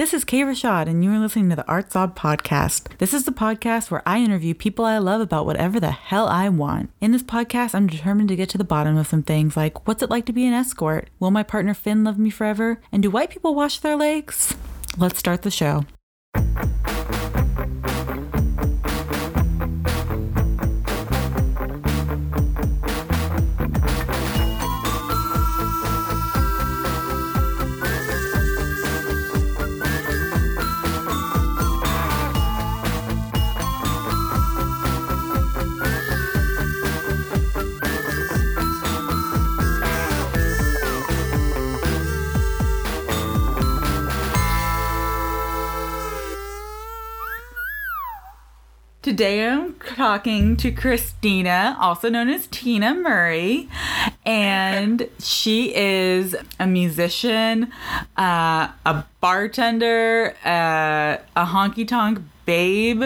This is Kaye Rashad, and you are listening to the Art Zob podcast. This is the podcast where I interview people I love about whatever the hell I want. In this podcast, I'm determined to get to the bottom of some things like what's it like to be an escort? Will my partner Finn love me forever? And do white people wash their legs? Let's start the show. Today I'm talking to Kristina, also known as Tina Murray, and she is a musician, uh, a bartender, uh, a honky tonk babe,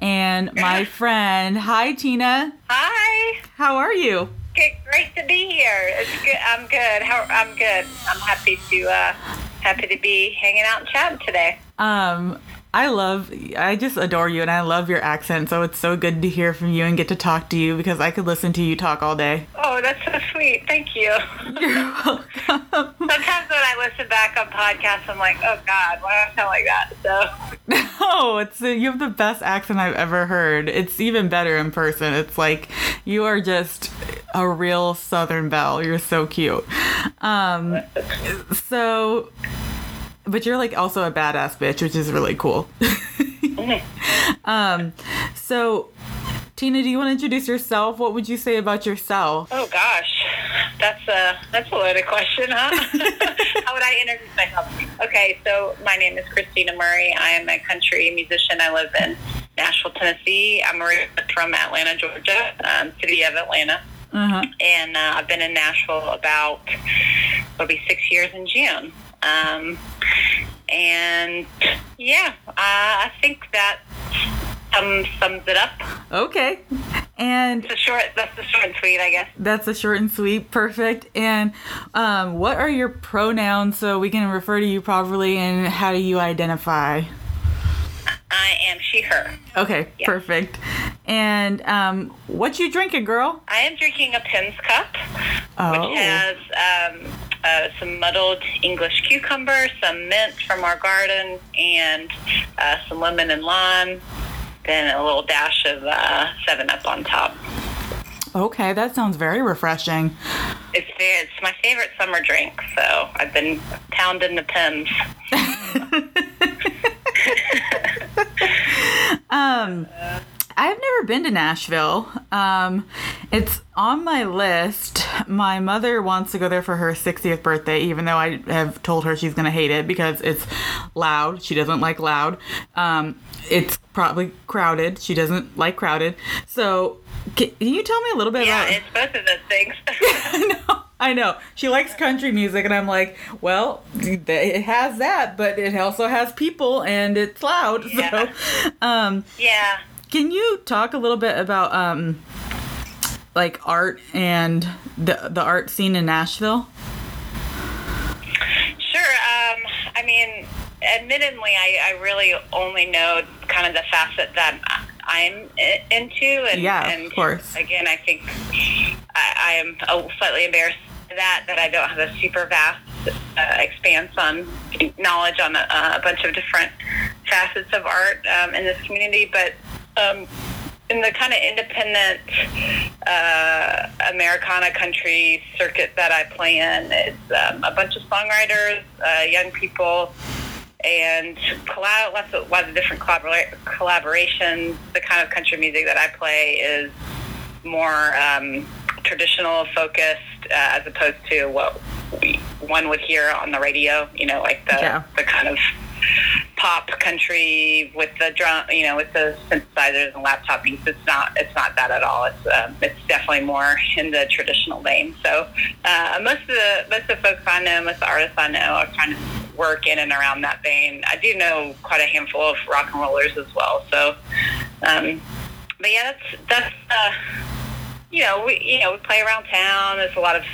and my friend. Hi, Tina. Hi. How are you? Good, great to be here. It's good. I'm good. How, I'm good. I'm happy to uh, happy to be hanging out and chatting today. Um, I love, I just adore you and I love your accent. So it's so good to hear from you and get to talk to you because I could listen to you talk all day. Oh, that's so sweet. Thank you. You're welcome. Sometimes when I listen back on podcasts, I'm like, oh God, why do I sound like that? So. No, it's you have the best accent I've ever heard. It's even better in person. It's like you are just a real Southern belle. You're so cute. Um, so but you're like also a badass bitch, which is really cool. um, so Tina, do you want to introduce yourself? What would you say about yourself? Oh gosh, that's a that's a loaded question, huh? How would I introduce myself? Okay, so my name is Kristina Murray. I am a country musician. I live in Nashville, Tennessee. I'm from Atlanta, Georgia, um, city of Atlanta. Uh-huh. And uh, I've been in Nashville about it'll be six years in June. Um, and yeah, uh, I think that um, sums it up. Okay. And the short that's the short and sweet, I guess. That's the short and sweet, perfect. And um, what are your pronouns so we can refer to you properly and how do you identify? I am she, her. Okay, yeah. perfect. And um, what you drinking, girl? I am drinking a Pimm's cup, oh. which has um, uh, some muddled English cucumber, some mint from our garden, and uh, some lemon and lime. Then a little dash of uh, Seven Up on top. Okay, that sounds very refreshing. It's it's my favorite summer drink, so I've been pounding the Pimm's. um, I've never been to Nashville. Um, it's on my list. My mother wants to go there for her 60th birthday, even though I have told her she's going to hate it because it's loud. She doesn't like loud. Um, it's probably crowded. She doesn't like crowded. So, can, you tell me a little bit yeah, about? Yeah, it's both of those things. no. I know. She likes country music, and I'm like, well, it has that, but it also has people, and it's loud. Yeah. So, um, yeah. Can you talk a little bit about um, like art and the the art scene in Nashville? Sure. Um, I mean, admittedly, I, I really only know kind of the facet that I'm into, and yeah, and of course. Again, I think I, I am slightly embarrassed that that I don't have a super vast uh, expanse on knowledge on a, a, bunch of different facets of art um, in this community, but um, in the kind of independent uh, Americana country circuit that I play in, it's um, a bunch of songwriters, uh, young people, and collab- lots of lots of different collabora- collaborations. The kind of country music that I play is more um, traditional focused uh, as opposed to what we, one would hear on the radio. You know, like the yeah. the kind of pop country with the drum, you know, with the synthesizers and laptop beats. It's not, it's not that at all. It's, um, it's definitely more in the traditional vein. So uh, most of the most of the folks I know, most of the artists I know, are kind of work in and around that vein. I do know quite a handful of rock and rollers as well. So, um, but yeah, that's that's uh, you know we you know we play around town. There's a lot of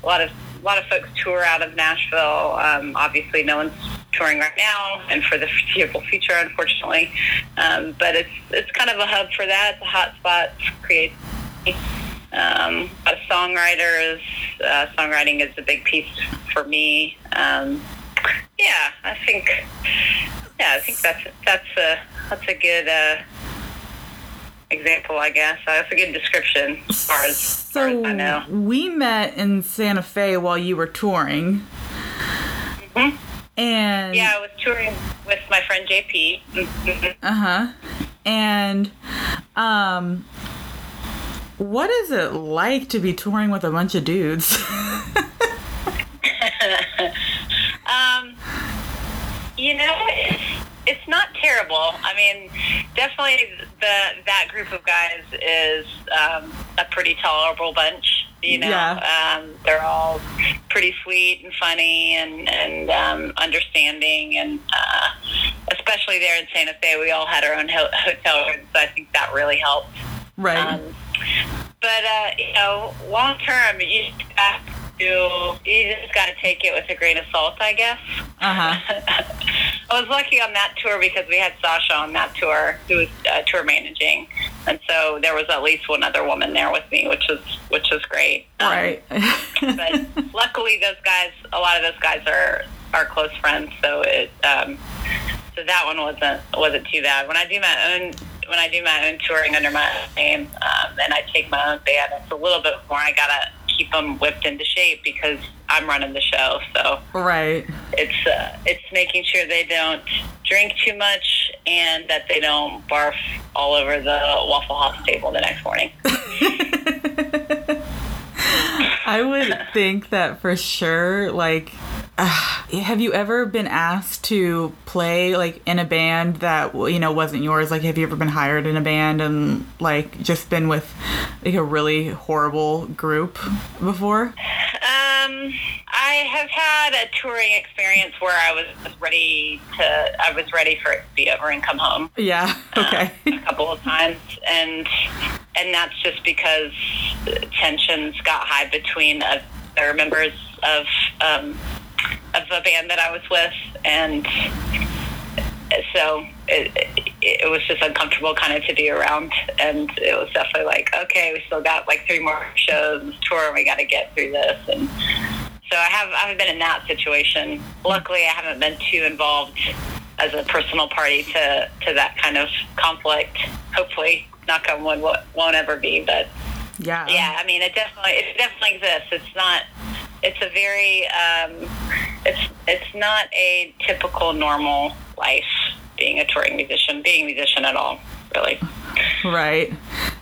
a lot of lot of folks tour out of Nashville. Um, obviously, no one's touring right now, and for the foreseeable future, unfortunately. Um, but it's it's kind of a hub for that. It's a hot spot for creativity. Um, a songwriters. Uh, songwriting is a big piece for me. Um, yeah, I think. Yeah, I think that's that's a that's a good uh, example, I guess. That's a good description as far as, as far as I know. So we met in Santa Fe while you were touring. Mhm. And Yeah, I was touring with my friend JP. Mhm. Uh-huh. And um what is it like to be touring with a bunch of dudes? um, you know, it's, it's not terrible. I mean, definitely the that group of guys is um, a pretty tolerable bunch. You know, Yeah. um, they're all pretty sweet and funny and and um, understanding, and uh, especially there in Santa Fe, we all had our own ho- hotel rooms, so I think that really helped. right. Um, but uh, you know, long term, you just to you just got to take it with a grain of salt, I guess. Uh-huh. I was lucky on that tour because we had Sasha on that tour, who was uh, tour managing, and so there was at least one other woman there with me, which was which was great. Um, right. but luckily, those guys, a lot of those guys are are close friends, so it um, so that one wasn't wasn't too bad. When I do my own when I do my own touring under my own name, um, and I take my own band, it's a little bit more. I gotta keep them whipped into shape because I'm running the show. So right. it's uh, it's making sure they don't drink too much and that they don't barf all over the Waffle House table the next morning. I would think that for sure like uh, have you ever been asked to play like in a band that you know wasn't yours? Like have you ever been hired in a band and like just been with like a really horrible group before? Um, I have had a touring experience where I was ready to, I was ready for it to be over and come home. Yeah okay. a couple of times, and and that's just because tensions got high between other members of um, of the band that I was with, and so it, it, was just uncomfortable kind of to be around and it was definitely like okay we still got like three more shows tour and we got to get through this and so I have I haven't been in that situation luckily I haven't been too involved as a personal party to to that kind of conflict hopefully knock on wood won't ever be but yeah yeah, I mean, it definitely it definitely exists. It's not. It's a very. Um, it's it's not a typical normal life being a touring musician, being a musician at all, really. Right.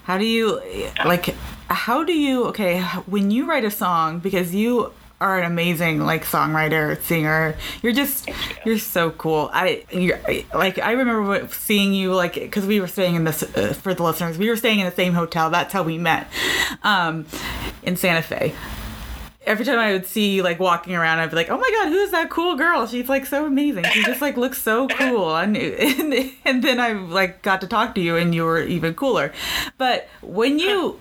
How do you like how do you okay, when you write a song because you are an amazing like songwriter, singer. You're just you're so cool. I you're, like I remember seeing you like cuz we were staying in this uh, for the listeners. We were staying in the same hotel. That's how we met. Um in Santa Fe every time I would see you like walking around, I'd be like, "Oh my god, who is that cool girl? She's like so amazing. She just like looks so cool." And and, and then I like got to talk to you, and you were even cooler. But when you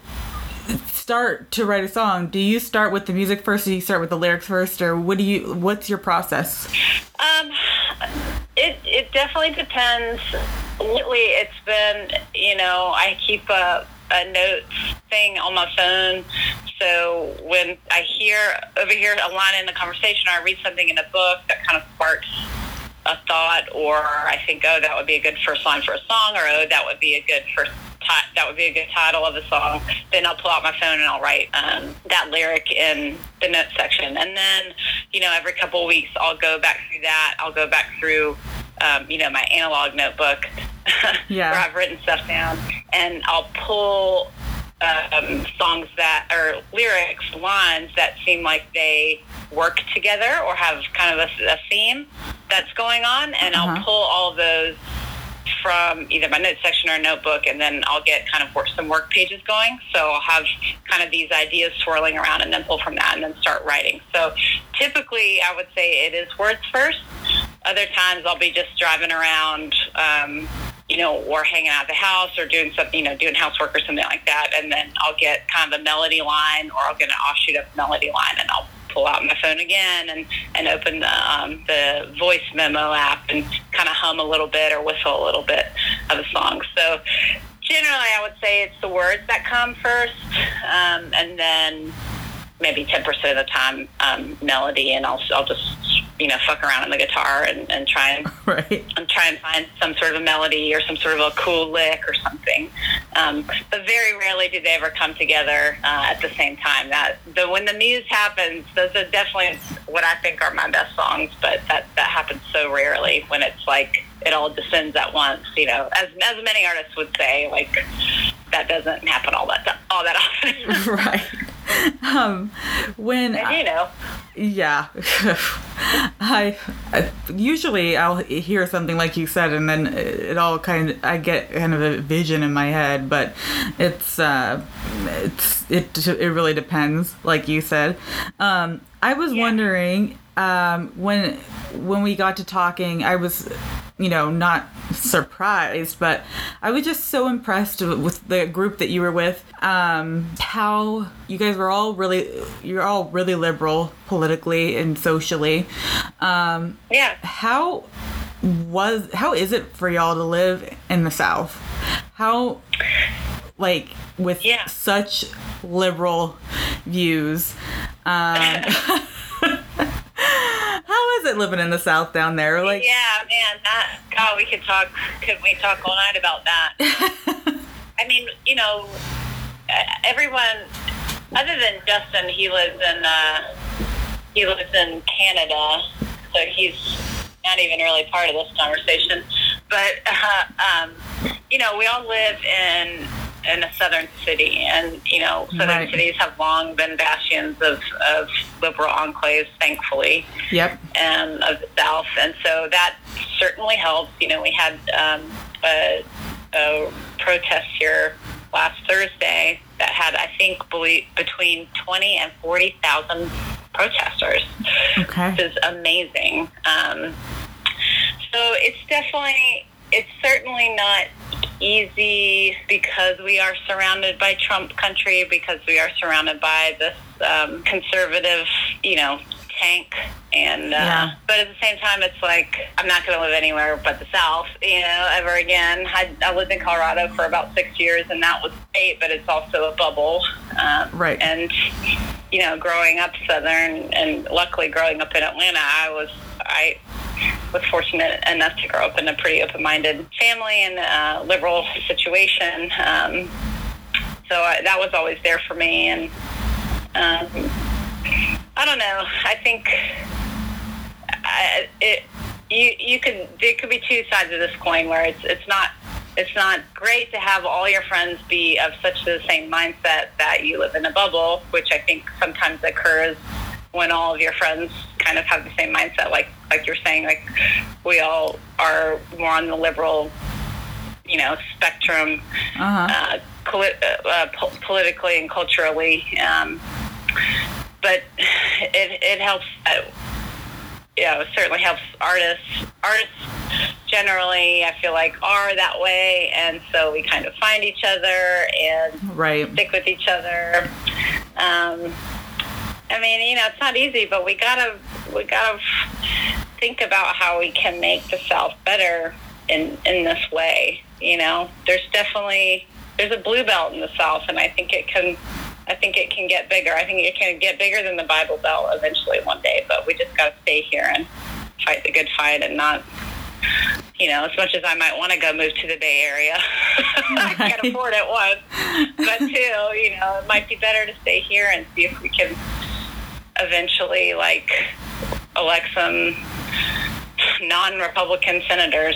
start to write a song, do you start with the music first, or do you start with the lyrics first, or what do you? What's your process? Um, it it definitely depends. Lately, it's been you know I keep a a notes thing on my phone, so when I hear over here a line in the conversation, or I read something in a book that kind of sparks a thought, or I think, oh, that would be a good first line for a song, or oh, that would be a good first. That would be a good title of a song. Then I'll pull out my phone and I'll write um, that lyric in the notes section. And then, you know, every couple of weeks I'll go back through that. I'll go back through, um, you know, my analog notebook Yeah. where I've written stuff down, and I'll pull um, songs that or lyrics, lines that seem like they work together or have kind of a, a theme that's going on, and Uh-huh. I'll pull all those from either my notes section or notebook, and then I'll get kind of work, some work pages going. So I'll have kind of these ideas swirling around, and then pull from that, and then start writing. So typically, I would say it is words first. Other times, I'll be just driving around, um, you know, or hanging out at the house, or doing something, you know, doing housework or something like that, and then I'll get kind of a melody line, or I'll get an offshoot of melody line, and I'll pull out my phone again and, and open the, um, the voice memo app and kind of hum a little bit or whistle a little bit of a song. So generally, I would say it's the words that come first, um, and then maybe 10% of the time um, melody, and I'll, I'll just you know fuck around on the guitar and, and try and right. and try and find some sort of a melody or some sort of a cool lick or something. Um, but very rarely do they ever come together uh, at the same time. That the when the muse happens, those are definitely what I think are my best songs. But that that happens so rarely when it's like it all descends at once. You know, as as many artists would say, like that doesn't happen all that all that often. right. Um, when you know, yeah, I, I usually I'll hear something like you said, and then it all kind of I get kind of a vision in my head, but it's uh, it's it it really depends, like you said. Um, I was Yeah. wondering um, when when we got to talking, I was, you know, not surprised, but I was just so impressed with the group that you were with. Um, how you guys were all really, you're all really liberal politically and socially. Um, yeah. how was how is it for y'all to live in the South? How like with Yeah. such liberal views. Um, how is it living in the South down there? Like, yeah, man, that God, we could talk. Could we talk all night about that? I mean, you know, everyone other than Justin, he lives in uh, he lives in Canada, so he's not even really part of this conversation. But uh, um, you know, we all live in in a southern city, and you know, southern Right. cities have long been bastions of of liberal enclaves, thankfully yep, um, of the South, and so that certainly helps. You know, we had um, a, a protest here last Thursday that had, I think, between twenty and forty thousand protesters, okay, which is amazing. Um, so it's definitely, it's certainly not easy because we are surrounded by Trump country, because we are surrounded by this um, conservative, you know, tank. And uh, Yeah. but at the same time, it's like I'm not going to live anywhere but the South, you know, ever again. I, I lived in Colorado for about six years, and that was great, but it's also a bubble. Um, Right. And you know, growing up Southern, and luckily growing up in Atlanta, I was I was fortunate enough to grow up in a pretty open-minded family and uh, liberal situation. Um, so I, that was always there for me, and um, I don't know. I think I, it you you could there could be two sides of this coin where it's it's not it's not great to have all your friends be of such the same mindset that you live in a bubble, which I think sometimes occurs when all of your friends kind of have the same mindset, like like you're saying, like we all are more on the liberal, you know, spectrum uh huh, uh, coli- uh, po- politically and culturally. Um, but it, it helps. Uh, yeah, it certainly helps artists. Artists generally, I feel like, are that way, and so we kind of find each other and right, stick with each other. Um, I mean, you know, it's not easy, but we gotta we gotta think about how we can make the South better in in this way. You know, there's definitely there's a blue belt in the South, and I think it can. I think it can get bigger. I think it can get bigger than the Bible Belt eventually one day, but we just got to stay here and fight the good fight and not, you know, as much as I might want to go move to the Bay Area, I can't afford it, one. But two, you know, it might be better to stay here and see if we can eventually, like, elect some non-Republican senators.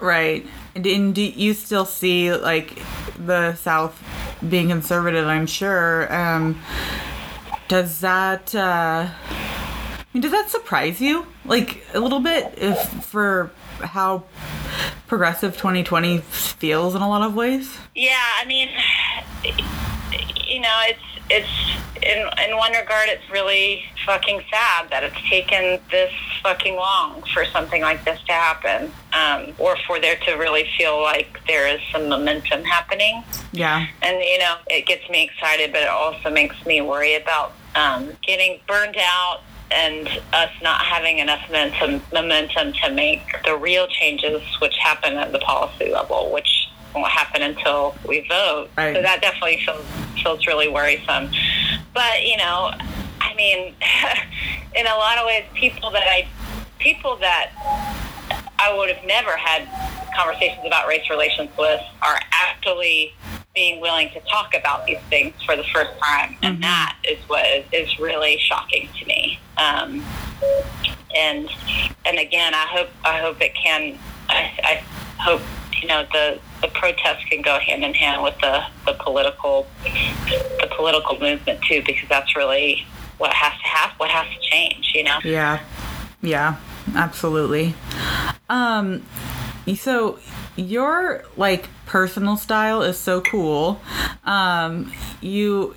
right. And, do you still see like the South being conservative? I'm sure. Um, does that? Uh, I mean, does that surprise you like a little bit if for how progressive 2020 feels in a lot of ways? Yeah, I mean, you know, it's it's in in one regard, it's really fucking sad that it's taken this fucking long for something like this to happen, um, or for there to really feel like there is some momentum happening. Yeah. And you know, it gets me excited, but it also makes me worry about um, getting burned out and us not having enough momentum, momentum to make the real changes which happen at the policy level, which won't happen until we vote. Right. So that definitely feels feels really worrisome. But you know, I mean, in a lot of ways, people that I people that I would have never had conversations about race relations with are actually being willing to talk about these things for the first time, and Mhm. that is what is, is really shocking to me. Um, and and again, I hope I hope it can. I, I hope you know the the protests can go hand in hand with the the political the political movement too, because that's really what has to happen. What has to change, you know. Yeah. Yeah, absolutely. Um so your like personal style is so cool. Um you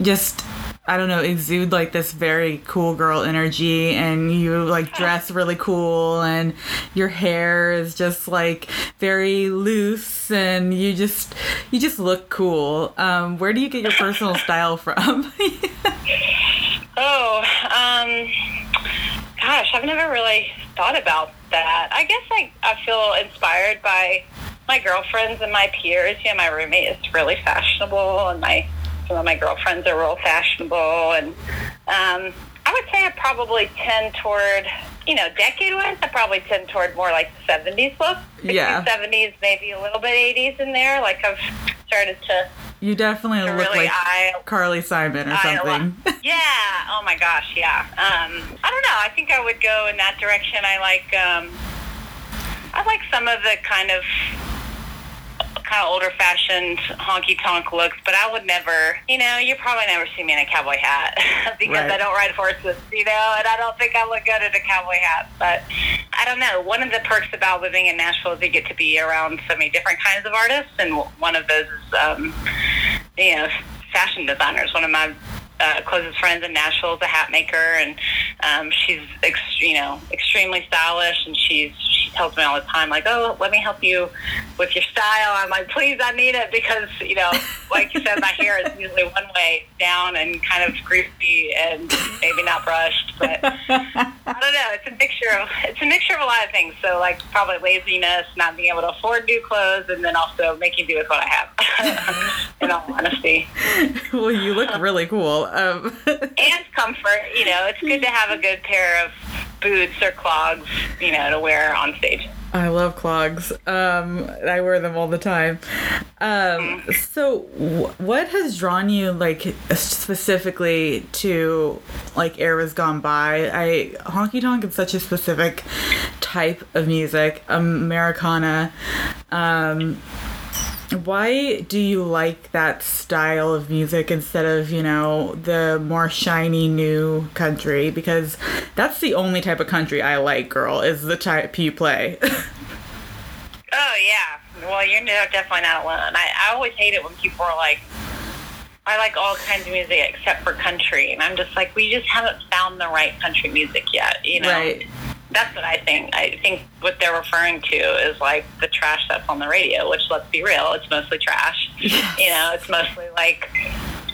just I don't know, exude like this very cool girl energy and you like dress really cool and your hair is just like very loose and you just you just look cool. Um where do you get your personal style from? Oh, um, gosh, I've never really thought about that. I guess I, I feel inspired by my girlfriends and my peers. You know, my roommate is really fashionable, and my some of my girlfriends are real fashionable. And um, I would say I probably tend toward, you know, decade-wise, I probably tend toward more like the 70s look. 60s, Yeah. 70s, maybe a little bit 80s in there. Like I've started to, you definitely to look really like eye Carly Simon or something. yeah. Oh my gosh. Yeah. Um, I don't know. I think I would go in that direction. I like. Um, I like some of the kind of kind of older fashioned honky tonk looks, but I would never. You know, you probably never see me in a cowboy hat because Right. I don't ride horses. You know, and I don't think I look good in a cowboy hat. But I don't know. One of the perks about living in Nashville is you get to be around so many different kinds of artists, and one of those is. Um, you know, fashion designers. One of my uh, closest friends in Nashville is a hat maker, and um, she's, ex- you know, extremely stylish. And she's she tells me all the time, like, "Oh, let me help you with your style." I'm like, "Please, I need it because you know, like you said, my hair is usually one way down and kind of greasy and maybe not brushed, but." I don't know. It's a mixture of it's a mixture of a lot of things. So like probably laziness, not being able to afford new clothes, and then also making do with what I have. in all honesty, well, you look really cool. Um, and comfort. You know, it's good to have a good pair of boots or clogs. You know, to wear on stage. I love clogs. Um, I wear them all the time. Um, so, wh- what has drawn you, like, specifically to like eras gone by? I honky tonk is such a specific type of music, Americana. Um, why do you like that style of music instead of you know the more shiny new country because that's the only type of country i like girl is the type you play Oh yeah. Well, you're definitely not alone. I, I always hate it when people are like, I like all kinds of music except for country, and I'm just like, we just haven't found the right country music yet. You know. right That's what I think. I think what they're referring to is like the trash that's on the radio, which let's be real, it's mostly trash. You know, it's mostly like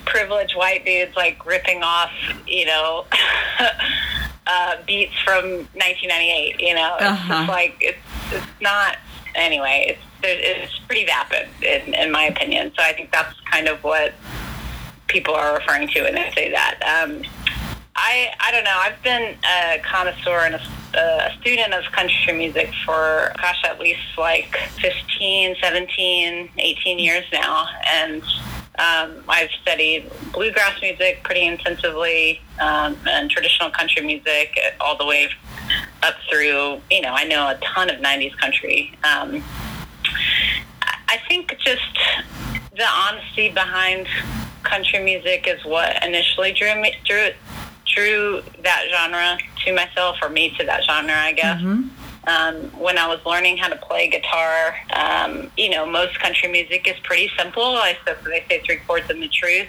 privileged white dudes like ripping off, you know, uh, beats from 1998. You know, it's Uh-huh. just like it's it's not. Anyway, it's it's pretty vapid in, in my opinion. So I think that's kind of what people are referring to when they say that. Um, I I don't know. I've been a connoisseur and a, a student of country music for gosh at least like 15, 17, 18 years now, and um, I've studied bluegrass music pretty intensively um, and traditional country music all the way up through. You know, I know a ton of 90s country. Um, I- think just the honesty behind country music is what initially drew me drew drew that genre to myself or me to that genre, I guess. Mhm. Um, when I was learning how to play guitar, um, you know, most country music is pretty simple. I so they say three chords and the truth.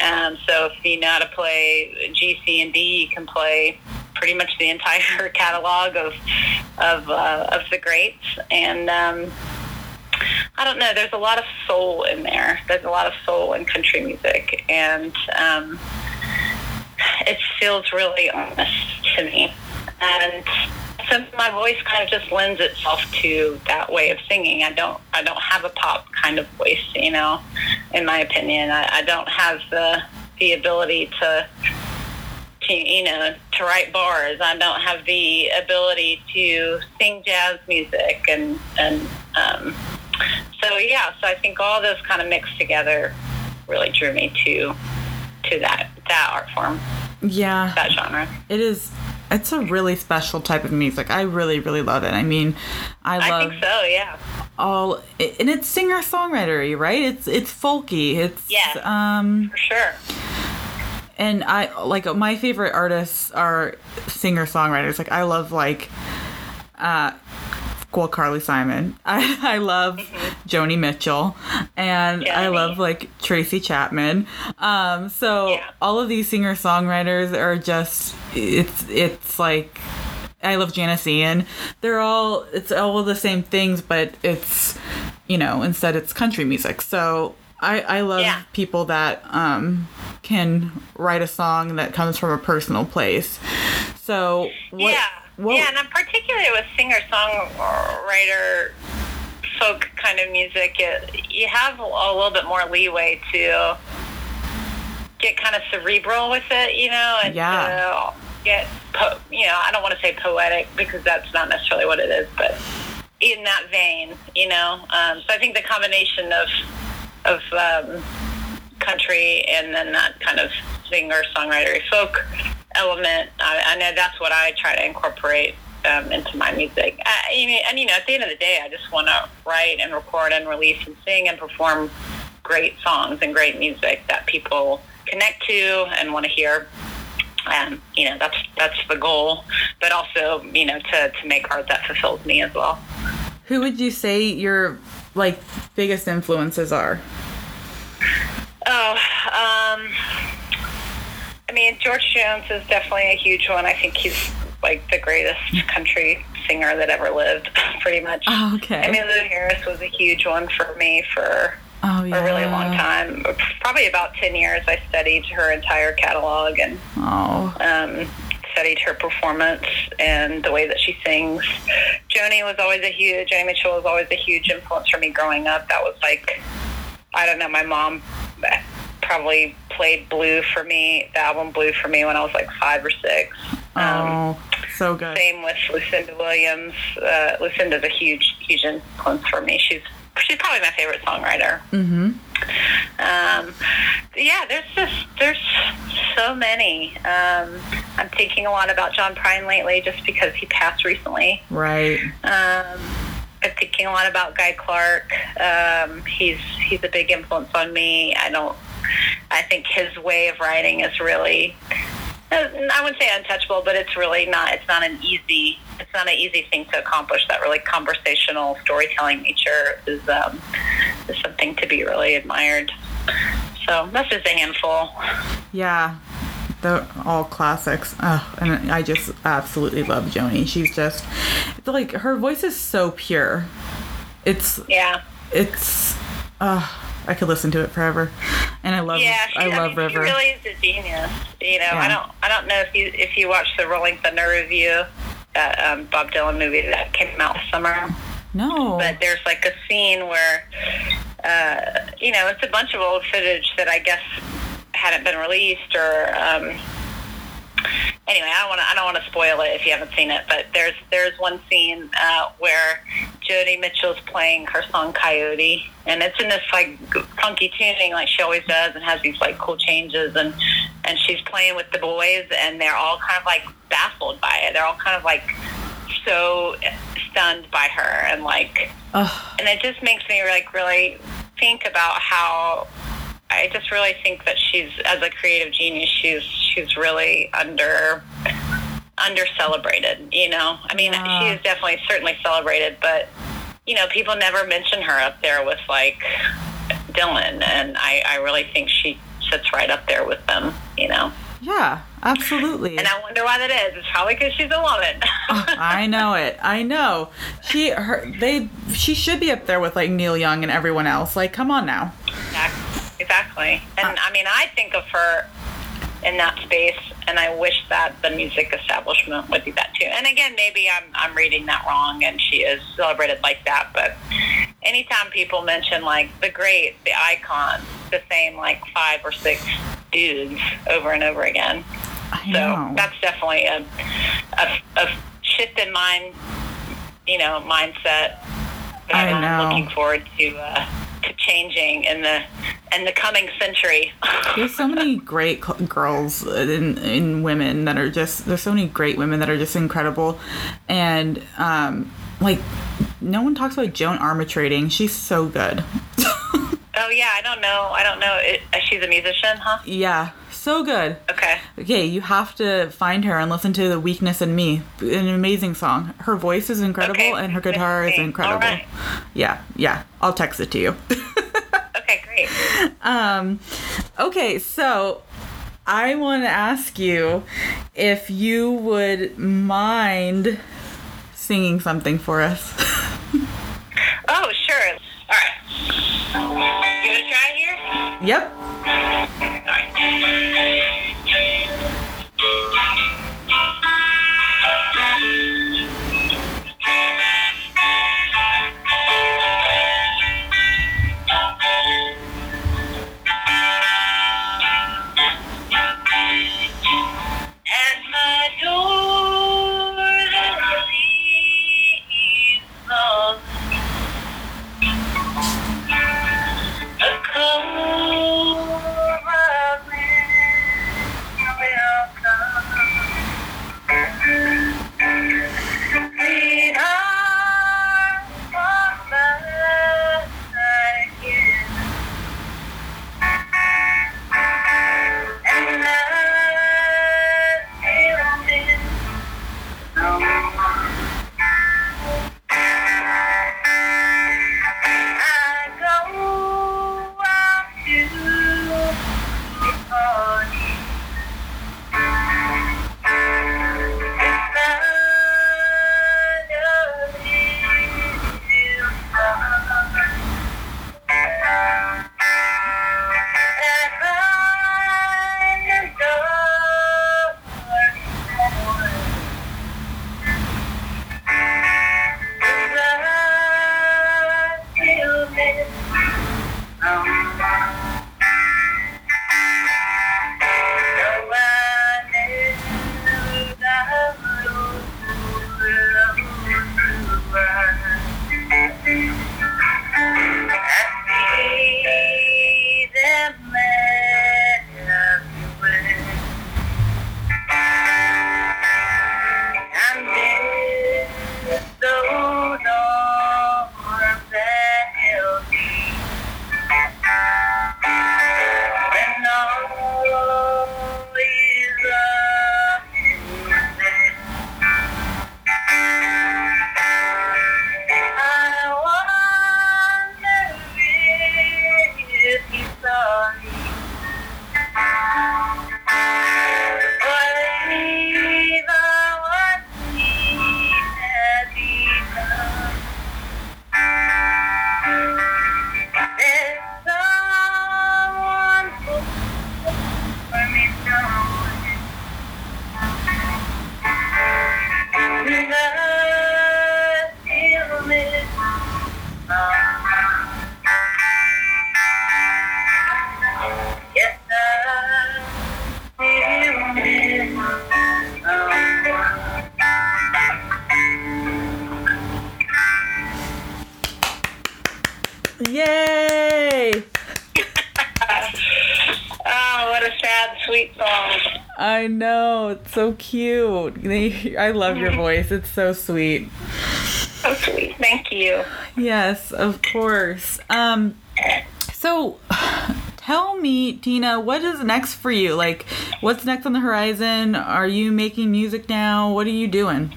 Um, so if you know how to play G, C, and D, you can play pretty much the entire catalog of of uh, of the greats. And um, I don't know. There's a lot of soul in there. There's a lot of soul in country music, and um, it feels really honest to me, and so my voice kind of just lends itself to that way of singing. I don't I don't have a pop kind of voice, you know, in my opinion. I, I don't have the the ability to to you know to write bars. I don't have the ability to sing jazz music and and um, so yeah. So I think all those kind of mixed together really drew me to to that that art form, Yeah. that genre. It is. It's a really special type of music. I really, really love it. I mean, I I love think so. Yeah. all, and it's singer songwritery, right? It's it's folky. It's Yeah. um, For sure. and I like my favorite artists are singer songwriters. Like I love like, uh, well, Carly Simon. I I love Joni Mitchell, and I love like Tracy Chapman. Um, so Yeah. all of these singer songwriters are just it's it's like. I love Janis Ian. They're all it's all the same things, but it's you know instead it's country music. So I I love Yeah. people that um can write a song that comes from a personal place. So what? yeah. Yeah, and I'm particularly with singer songwriter folk kind of music, it, you have a little bit more leeway to get kind of cerebral with it, you know, and Yeah. to get, po- you know, I don't want to say poetic because that's not necessarily what it is, but in that vein, you know. Um, so I think the combination of of um, country and then that kind of singer songwriter folk element. I, I know that's what I try to incorporate um, into my music. I, and you know, at the end of the day, I just want to write and record and release and sing and perform great songs and great music that people connect to and want to hear. And you know, that's that's the goal. But also, you know, to to make art that fulfills me as well. who would you say your like biggest influences are? Oh, um, I mean, George Jones is definitely a huge one. I think he's like the greatest country singer that ever lived, pretty much. Oh, okay. I mean, Lou Harris was a huge one for me for Oh yeah. a really long time. Probably about 10 years, I studied her entire catalog and Oh. um, studied her performance and the way that she sings. Joni was always a huge, Joni Mitchell was always a huge influence for me growing up. That was like, I don't know, my mom probably played Blue for me, the album Blue for me when I was like five or six. Um, Oh, so good. same with Lucinda Williams. Uh, Lucinda's a huge, huge influence for me. She's she's probably my favorite songwriter. Mm-hmm. Um, yeah, there's just there's so many. Um, I'm thinking a lot about John Prine lately, just because he passed recently. Right. Um, I'm thinking a lot about Guy Clark. Um, he's he's a big influence on me. I don't. I think his way of writing is really. I wouldn't say untouchable, but it's really not. It's not an easy. It's not an easy thing to accomplish. That really conversational storytelling nature is um, is something to be really admired. So that's just a handful. Yeah. They're all classics. Oh, and I just absolutely love Joni. She's just it's like her voice is so pure. It's Yeah. it's uh I could listen to it forever. And I love Yeah, she, I I, love mean, she River. really is a genius. You know, Yeah. I don't, I don't know if you if you watched the Rolling Thunder Revue, that um, Bob Dylan movie that came out this summer. no. But there's like a scene where, uh, you know, it's a bunch of old footage that I guess hadn't been released or. Um, Anyway, I don't want to. I don't want to spoil it if you haven't seen it. But there's there's one scene uh, where Joni Mitchell's playing her song "Coyote," and it's in this like funky tuning, like she always does, and has these like cool changes, and and she's playing with the boys, and they're all kind of like baffled by it. They're all kind of like so stunned by her, and like Ugh. and it just makes me like really think about how I just really think that she's as a creative genius she's she's really under under celebrated you know I mean Yeah. she is definitely certainly celebrated but you know people never mention her up there with like Dylan and I, I really think she sits right up there with them you know Yeah, absolutely. and I wonder why that is it's probably because she's a woman oh, I know it. I know. She her they she should be up there with like Neil Young and everyone else. Like, come on now. Exactly. Exactly. And I mean, I think of her in that space and I wish that the music establishment would do that too. And again, maybe I'm I'm reading that wrong, and she is celebrated like that. But anytime people mention like the great, the icon, the same like five or six dudes over and over again. So that's definitely a, a, a shift in mind, you know, mindset that I I'm looking forward to uh, to changing in the in the coming century. There's so many great girls and, and women that are just there's so many great women that are just incredible, and um, like no one talks about Joan Armatrading. She's so good. oh yeah, I don't know. I don't know. It, uh, she's a musician, huh? yeah, so good. Okay. Okay, you have to find her and listen to "The Weakness in Me." An amazing song. Her voice is incredible, Okay, and her guitar is incredible. Right. Yeah, yeah. I'll text it to you. Okay, great. Um, okay, so I want to ask you if you would mind singing something for us. Oh, sure. All right. Give it a try here. yep. All right. Sweet song. I know. It's so cute. I love your voice. It's so sweet. So sweet. Thank you. Yes, of course. Um so tell me, Tina, what is next for you? Like what's next on the horizon? Are you making music now? What are you doing?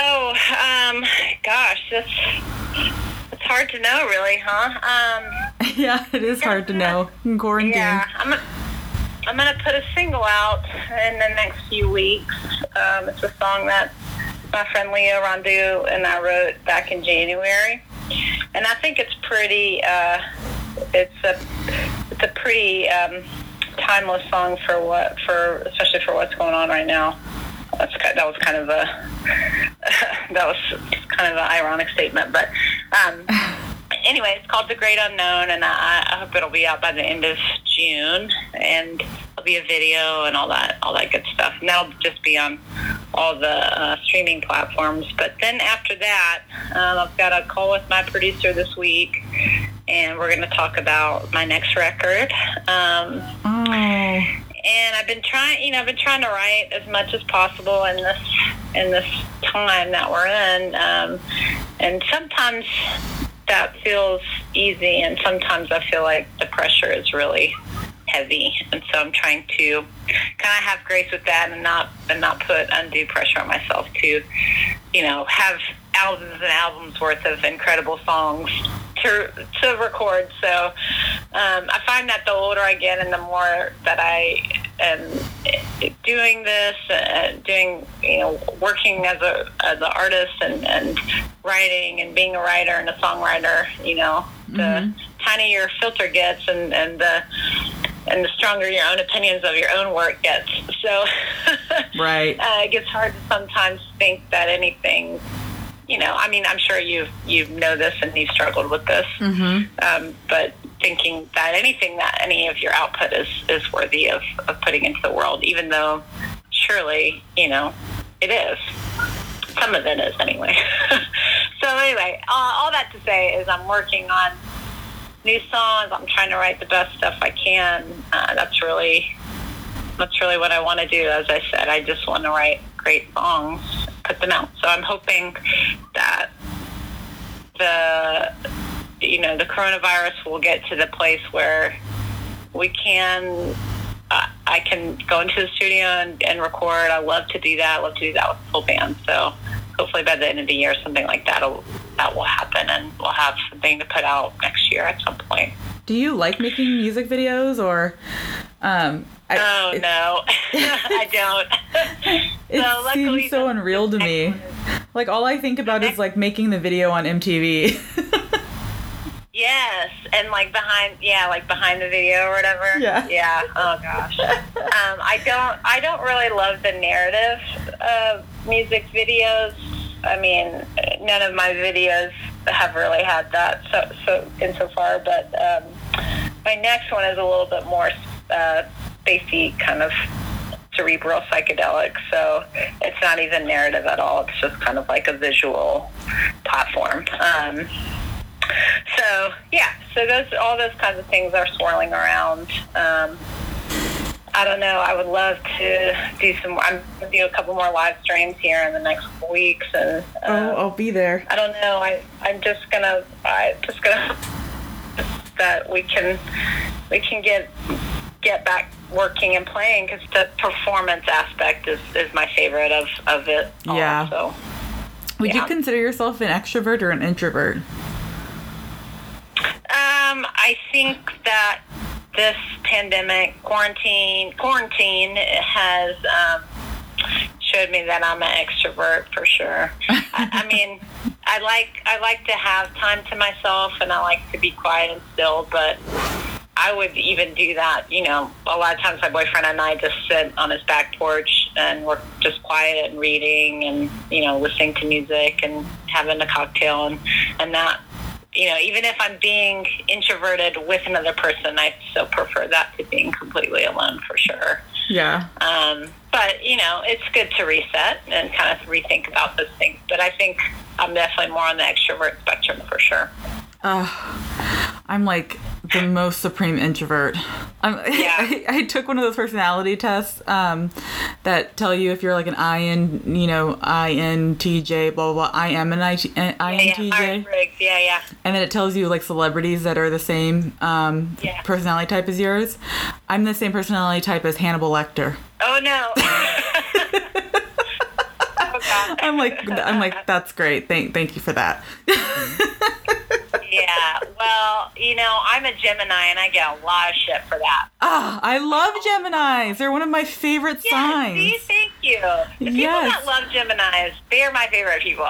Oh, um, gosh, that's hard to know, really, huh? Um, yeah, it is hard to know in quarantine. yeah, I'm gonna, I'm gonna put a single out in the next few weeks. Um, it's a song that my friend Leo Rondu and I wrote back in January, and I think it's pretty. Uh, it's a it's a pretty um, timeless song for what for especially for what's going on right now. That's that was kind of a that was kind of an ironic statement, but um, anyway, it's called The Great Unknown, and I, I hope it'll be out by the end of June, and there'll be a video and all that all that good stuff, and that'll just be on all the uh, streaming platforms. But then after that, um, I've got a call with my producer this week, and we're going to talk about my next record. Um, Oh. And I've been trying, you know, I've been trying to write as much as possible in this in this time that we're in, um, and sometimes that feels easy, and sometimes I feel like the pressure is really heavy, and so I'm trying to kind of have grace with that and not and not put undue pressure on myself to, you know, have albums and albums worth of incredible songs to to record. So um, I find that the older I get and the more that I am doing this, uh, doing you know, working as a as an artist and, and writing and being a writer and a songwriter, you know, the tinier your filter gets and and the and the stronger your own opinions of your own work gets. So Right. uh, it gets hard to sometimes think that anything, you know, I mean, I'm sure you you know this and you've struggled with this, um, but thinking that anything that any of your output is is worthy of, of putting into the world, even though surely, you know, it is. Some of it is anyway. so anyway, uh, all that to say is I'm working on new songs. I'm trying to write the best stuff I can. Uh, that's really that's really what I want to do. As I said, I just want to write great songs, put them out. So I'm hoping that the you know the coronavirus will get to the place where we can uh, I can go into the studio and, and record. I love to do that. I love to do that with full band. So hopefully by the end of the year, something like that will that will happen, and we'll have something to put out next year at some point. Do you like making music videos or um I, Oh it, no, I don't. it so luckily seems so unreal to me. Like all I think about is like making the video on MTV. Yes, and like behind, yeah, like behind the video or whatever. Yeah. Yeah. Oh gosh. um, I don't. I don't really love the narrative of music videos. I mean, none of my videos have really had that so so insofar. But um, my next one is a little bit more uh, spacey, kind of cerebral psychedelic. So it's not even narrative at all. It's just kind of like a visual platform. Um, so yeah, so those all those kinds of things are swirling around. Um, I don't know. I would love to do some. I'm to do a couple more live streams here in the next couple weeks, and oh, um, I'll be there. I don't know. I I'm just gonna I just gonna that we can we can get get back working and playing because the performance aspect is, is my favorite of of it. all. Yeah. So Would you consider yourself an extrovert or an introvert? Um, I think that this pandemic quarantine quarantine has um, showed me that I'm an extrovert for sure. I, I mean, I like I like to have time to myself, and I like to be quiet and still. But I would even do that. You know, a lot of times my boyfriend and I just sit on his back porch and we're just quiet and reading and you know listening to music and having a cocktail and and that you know, even if I'm being introverted with another person, I still prefer that to being completely alone for sure. Yeah. Um, but, you know, it's good to reset and kind of rethink about those things. But I think I'm definitely more on the extrovert spectrum for sure. I'm like the most supreme introvert. I'm, Yeah. I, I took one of those personality tests um, that tell you if you're like an IN, you know, INTJ, blah, blah, blah. I am an IT, an Yeah, yeah, INTJ. Yeah, yeah. And then it tells you like celebrities that are the same um, Yeah. personality type as yours. I'm the same personality type as Hannibal Lecter. Oh, no. oh, I'm like, I'm like, that's great. Thank, thank you for that. Yeah, well, you know, I'm a Gemini and I get a lot of shit for that. Ah, I love Geminis. They're one of my favorite Yeah, signs. see, thank you. The people that love Geminis, they're my favorite people.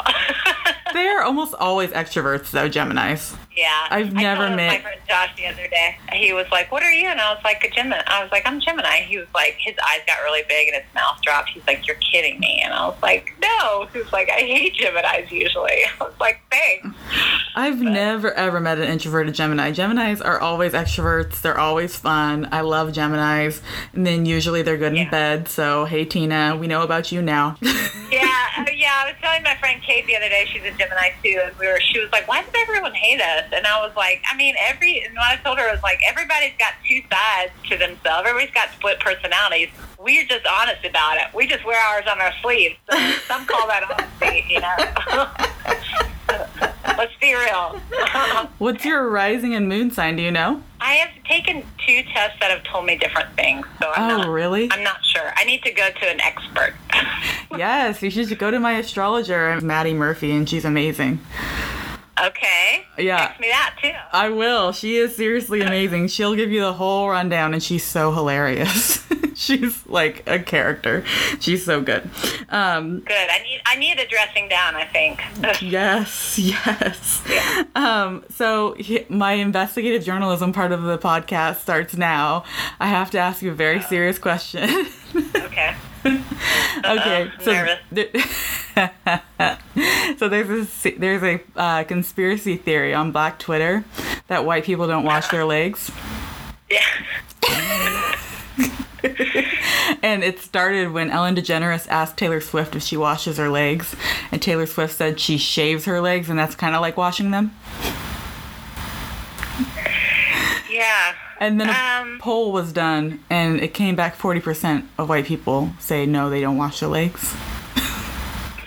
they are almost always extroverts, though, Geminis. Yeah. I've never met- my friend Josh the other day. He was like, "What are you?" And I was like, "A Gemini." I was like, "I'm Gemini." He was like, his eyes got really big and his mouth dropped. He's like, "You're kidding me." And I was like, "No." He was like, "I hate Geminis usually." I was like, "Thanks." I've never ever met an introverted Gemini. Geminis are always extroverts. They're always fun. I love Geminis. And then usually they're good in bed. So, hey, Tina, we know about you now. Yeah, uh, yeah. I was telling my friend Kate the other day she's a Gemini too, and we were. She was like, "Why does everyone hate us?" And I was like, "I mean, every." And what I told her was like, "Everybody's got two sides to themselves. Everybody's got split personalities. We're just honest about it. We just wear ours on our sleeves. So some call that honesty, you know." Let's be real. What's your rising and moon sign? Do you know? I have taken two tests that have told me different things, so I'm Oh, not. really? I'm not sure. I need to go to an expert. Yes, you should go to my astrologer, Maddie Murphy, and she's amazing. okay. Yeah. Text me that too. I will. She is seriously amazing. She'll give you the whole rundown, and she's so hilarious. she's like a character. She's so good. Um, Good. I I need a dressing down. I think. yes, yes. Yeah. Um, so my investigative journalism part of the podcast starts now. I have to ask you a very serious question. okay. okay, Uh-oh, so there- so there's a there's a uh, conspiracy theory on Black Twitter that white people don't wash their legs, Yeah. and it started when Ellen DeGeneres asked Taylor Swift if she washes her legs, and Taylor Swift said she shaves her legs, and that's kind of like washing them. Yeah. And then a Um. poll was done, and it came back 40% of white people say no, they don't wash their legs.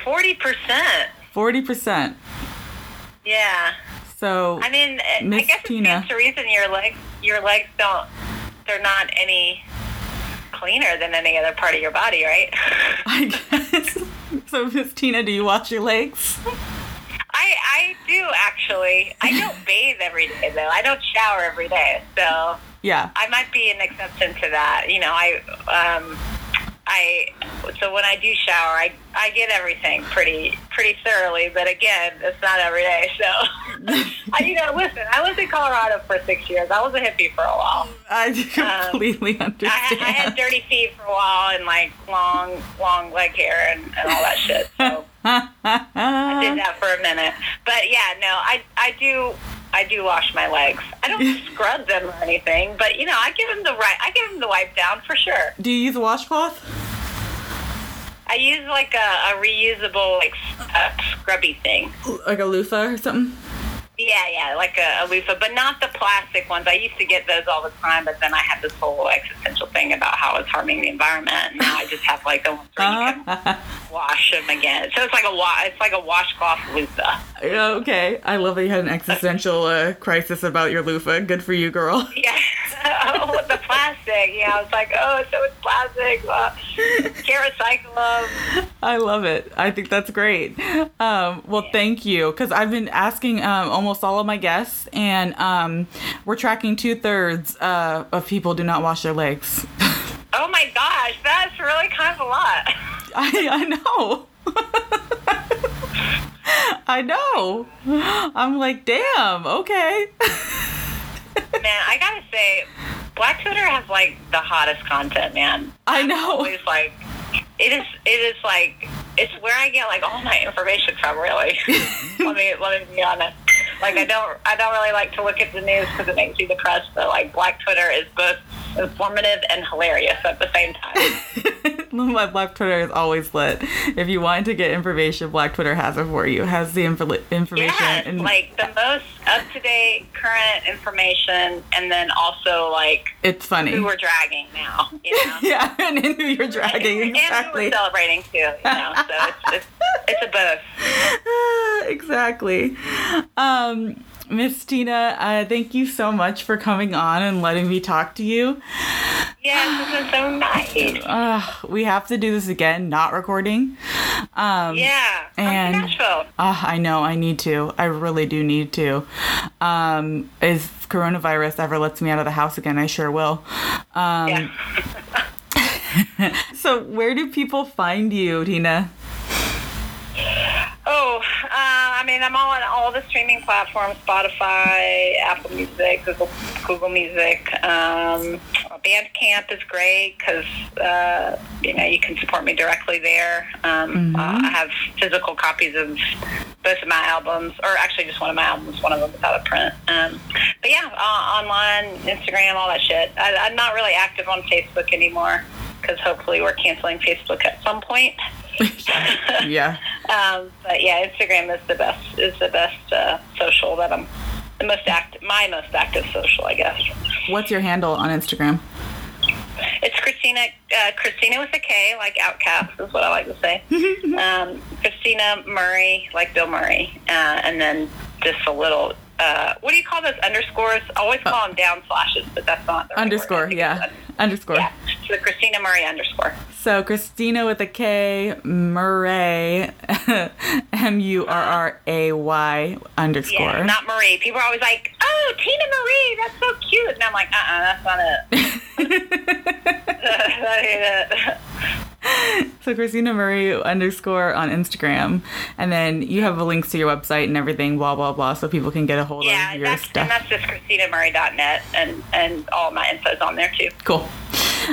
Forty percent. 40%. Yeah. So I mean, I Miss guess it Tina. stands to reason your legs your legs don't they're not any cleaner than any other part of your body, right? I guess. So, Miss Tina, do you wash your legs? I I do actually. I don't bathe every day though. I don't shower every day, so Yeah. I might be an exception to that. You know, I um I so when I do shower, I I get everything pretty pretty thoroughly, but again, it's not every day. So I you know, listen, I lived in Colorado for 6 years. I was a hippie for a while. I um, completely I, understand. I had dirty feet for a while and like long long leg hair and, and all that shit. So I did that for a minute. But yeah, no, I I do I do wash my legs. I don't scrub them or anything, but you know, I give them the right I give them the wipe down for sure. do you use a washcloth? I use like a, a reusable like uh, scrubby thing. Like a loofah or something? Yeah, yeah, like a, a loofah, but not the plastic ones. I used to get those all the time, but then I had this whole existential thing about how it's harming the environment. And now I just have like the ones where you can wash them again. So it's like a wa- it's like a washcloth loofah. Okay. I love that you had an existential uh, crisis about your loofah. Good for you, girl. Yeah, oh, with the plastic. Yeah, I was like, oh, so it's plastic. Uh, can't recycle them. I love it. I think that's great. Um, well, thank you. Because I've been asking um, almost all of my guests, and um, we're tracking two thirds uh, of people do not wash their legs. Oh my gosh, that's really kind of a lot. I, I know. I know. I'm like, damn, okay. Man, I gotta say, Black Twitter has like the hottest content, man. I know. always like, it is. It is like it's where I get like all my information from. Really, let me let me be honest. Like I don't I don't really like to look at the news because it makes me depressed. But like Black Twitter is both informative and hilarious at the same time. My Black Twitter is always lit. If you want to get information, Black Twitter has it for you. It has the info- information. Yes, and like the most up to date current information, and then also like it's funny. who we're dragging now. You know. yeah, and who you're dragging. And who Exactly. we're celebrating too, you know. So it's, it's, it's a both. exactly. Um, Miss Tina, uh, thank you so much for coming on and letting me talk to you. Yeah, this is so nice. Uh, we have to do this again, not recording. Um, Yeah, and- Nashville. uh, I know, I need to. I really do need to. Um, if coronavirus ever lets me out of the house again, I sure will. Um, yeah. So, where do people find you, Tina? Oh, uh, I'm mean, I'm all on all the streaming platforms: Spotify, Apple Music, Google, Google Music. Um, Bandcamp is great because uh, you know you can support me directly there. Um, Mhm. uh, I have physical copies of both of my albums, or actually just one of my albums. One of them is out of print. Um, but yeah, uh, online, Instagram, all that shit. I, I'm not really active on Facebook anymore because hopefully we're canceling Facebook at some point. Yeah. Um, but yeah, Instagram is the best is the best uh, social that I'm the most active my most active social, I guess. What's your handle on Instagram? It's Kristina uh, Kristina with a K, like OutKast is what I like to say. um, Kristina Murray, like Bill Murray, uh, and then just a little. Uh, what do you call those underscores? I always call them down slashes, but that's not the right word. Underscore, think yeah. Underscore. un- Yeah, so Kristina Murray underscore. So Kristina with a K, Murray, M U R R A Y underscore. Yeah, not Marie. People are always like, "Oh, Tina Marie, that's so cute," and I'm like, "Uh, uh that's not it." That ain't it. so Kristina Murray underscore on Instagram, and then you have a link to your website and everything, blah blah blah, so people can get a hold yeah, of your that's, stuff. and that's just KristinaMurray.net, and and all my info's on there too. Cool.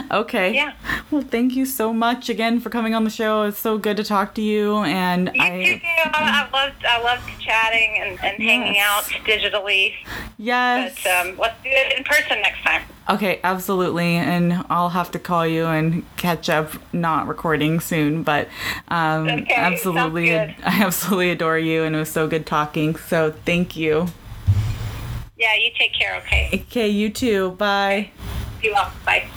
Okay. Yeah. Well, thank you so much again for coming on the show. It's so good to talk to you, and You I too. I, I loved I loved chatting and, and hanging out digitally, yes. but um, let's do it in person next time. Okay, absolutely, and I'll have to call you and catch up. Not recording soon, but um, Okay, absolutely, I absolutely adore you, and it was so good talking. So thank you. Yeah, you take care. Okay. Okay, you too. Bye. Be well. Bye.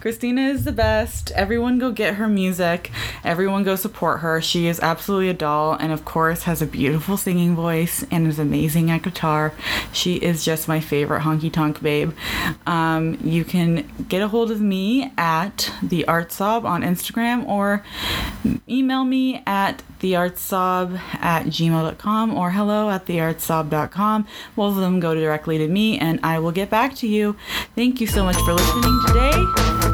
Kristina is the best. Everyone go get her music. Everyone go support her. She is absolutely a doll and, of course, has a beautiful singing voice and is amazing at guitar. She is just my favorite honky tonk babe. Um, you can get a hold of me at the Art Sob on Instagram or email me at theartsob at gmail.com or hello at theartsob.com. Both of them go directly to me and I will get back to you. Thank you so much for listening today